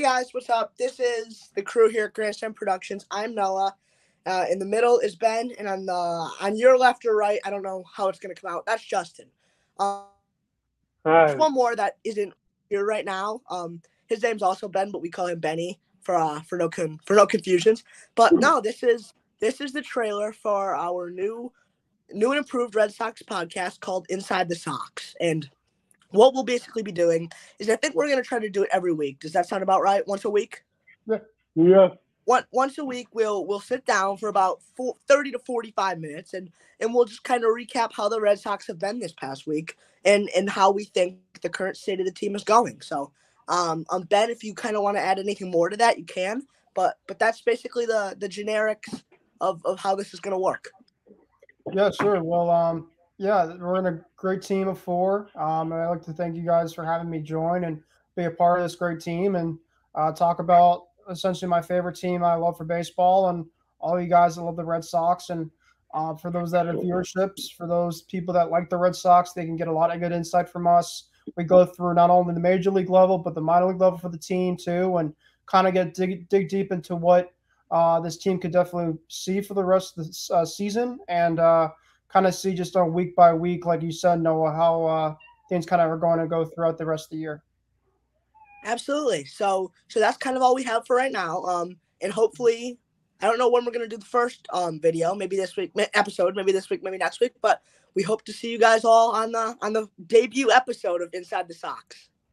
Hey guys, what's up? This is the crew here at Grandstand Productions. I'm Noah. Uh, in the middle is Ben, and on the on your left or right, I don't know how it's gonna come out. That's Justin. Um, there's one more that isn't here right now. Um, his name's also Ben, but we call him Benny for uh for no con- for no confusions. But no, this is this is the trailer for our new new and improved Red Sox podcast called Inside the Sox, and what we'll basically be doing is I think we're going to try to do it every week. Does that sound about right? Once a week? Yeah. One, once a week we'll we'll sit down for about four, 30 to 45 minutes and and we'll just kind of recap how the Red Sox have been this past week and and how we think the current state of the team is going. So um, um Ben if you kind of want to add anything more to that you can but but that's basically the the generics of of how this is going to work. Yeah, sure. Well, um, yeah, we're in a great team of four. Um, and I'd like to thank you guys for having me join and be a part of this great team and uh, talk about essentially my favorite team I love for baseball and all you guys that love the Red Sox. And uh, for those that have viewerships, for those people that like the Red Sox, they can get a lot of good insight from us. We go through not only the major league level, but the minor league level for the team too, and kind of get dig, dig deep into what uh, this team could definitely see for the rest of the uh, season. And uh, kind of see just on week by week, like you said, Noah, how uh, things kind of are going to go throughout the rest of the year. Absolutely. So so that's kind of all we have for right now. Um, and hopefully, I don't know when we're gonna do the first um video. Maybe this week episode. Maybe this week. Maybe next week. But we hope to see you guys all on the on the debut episode of Inside the Sox.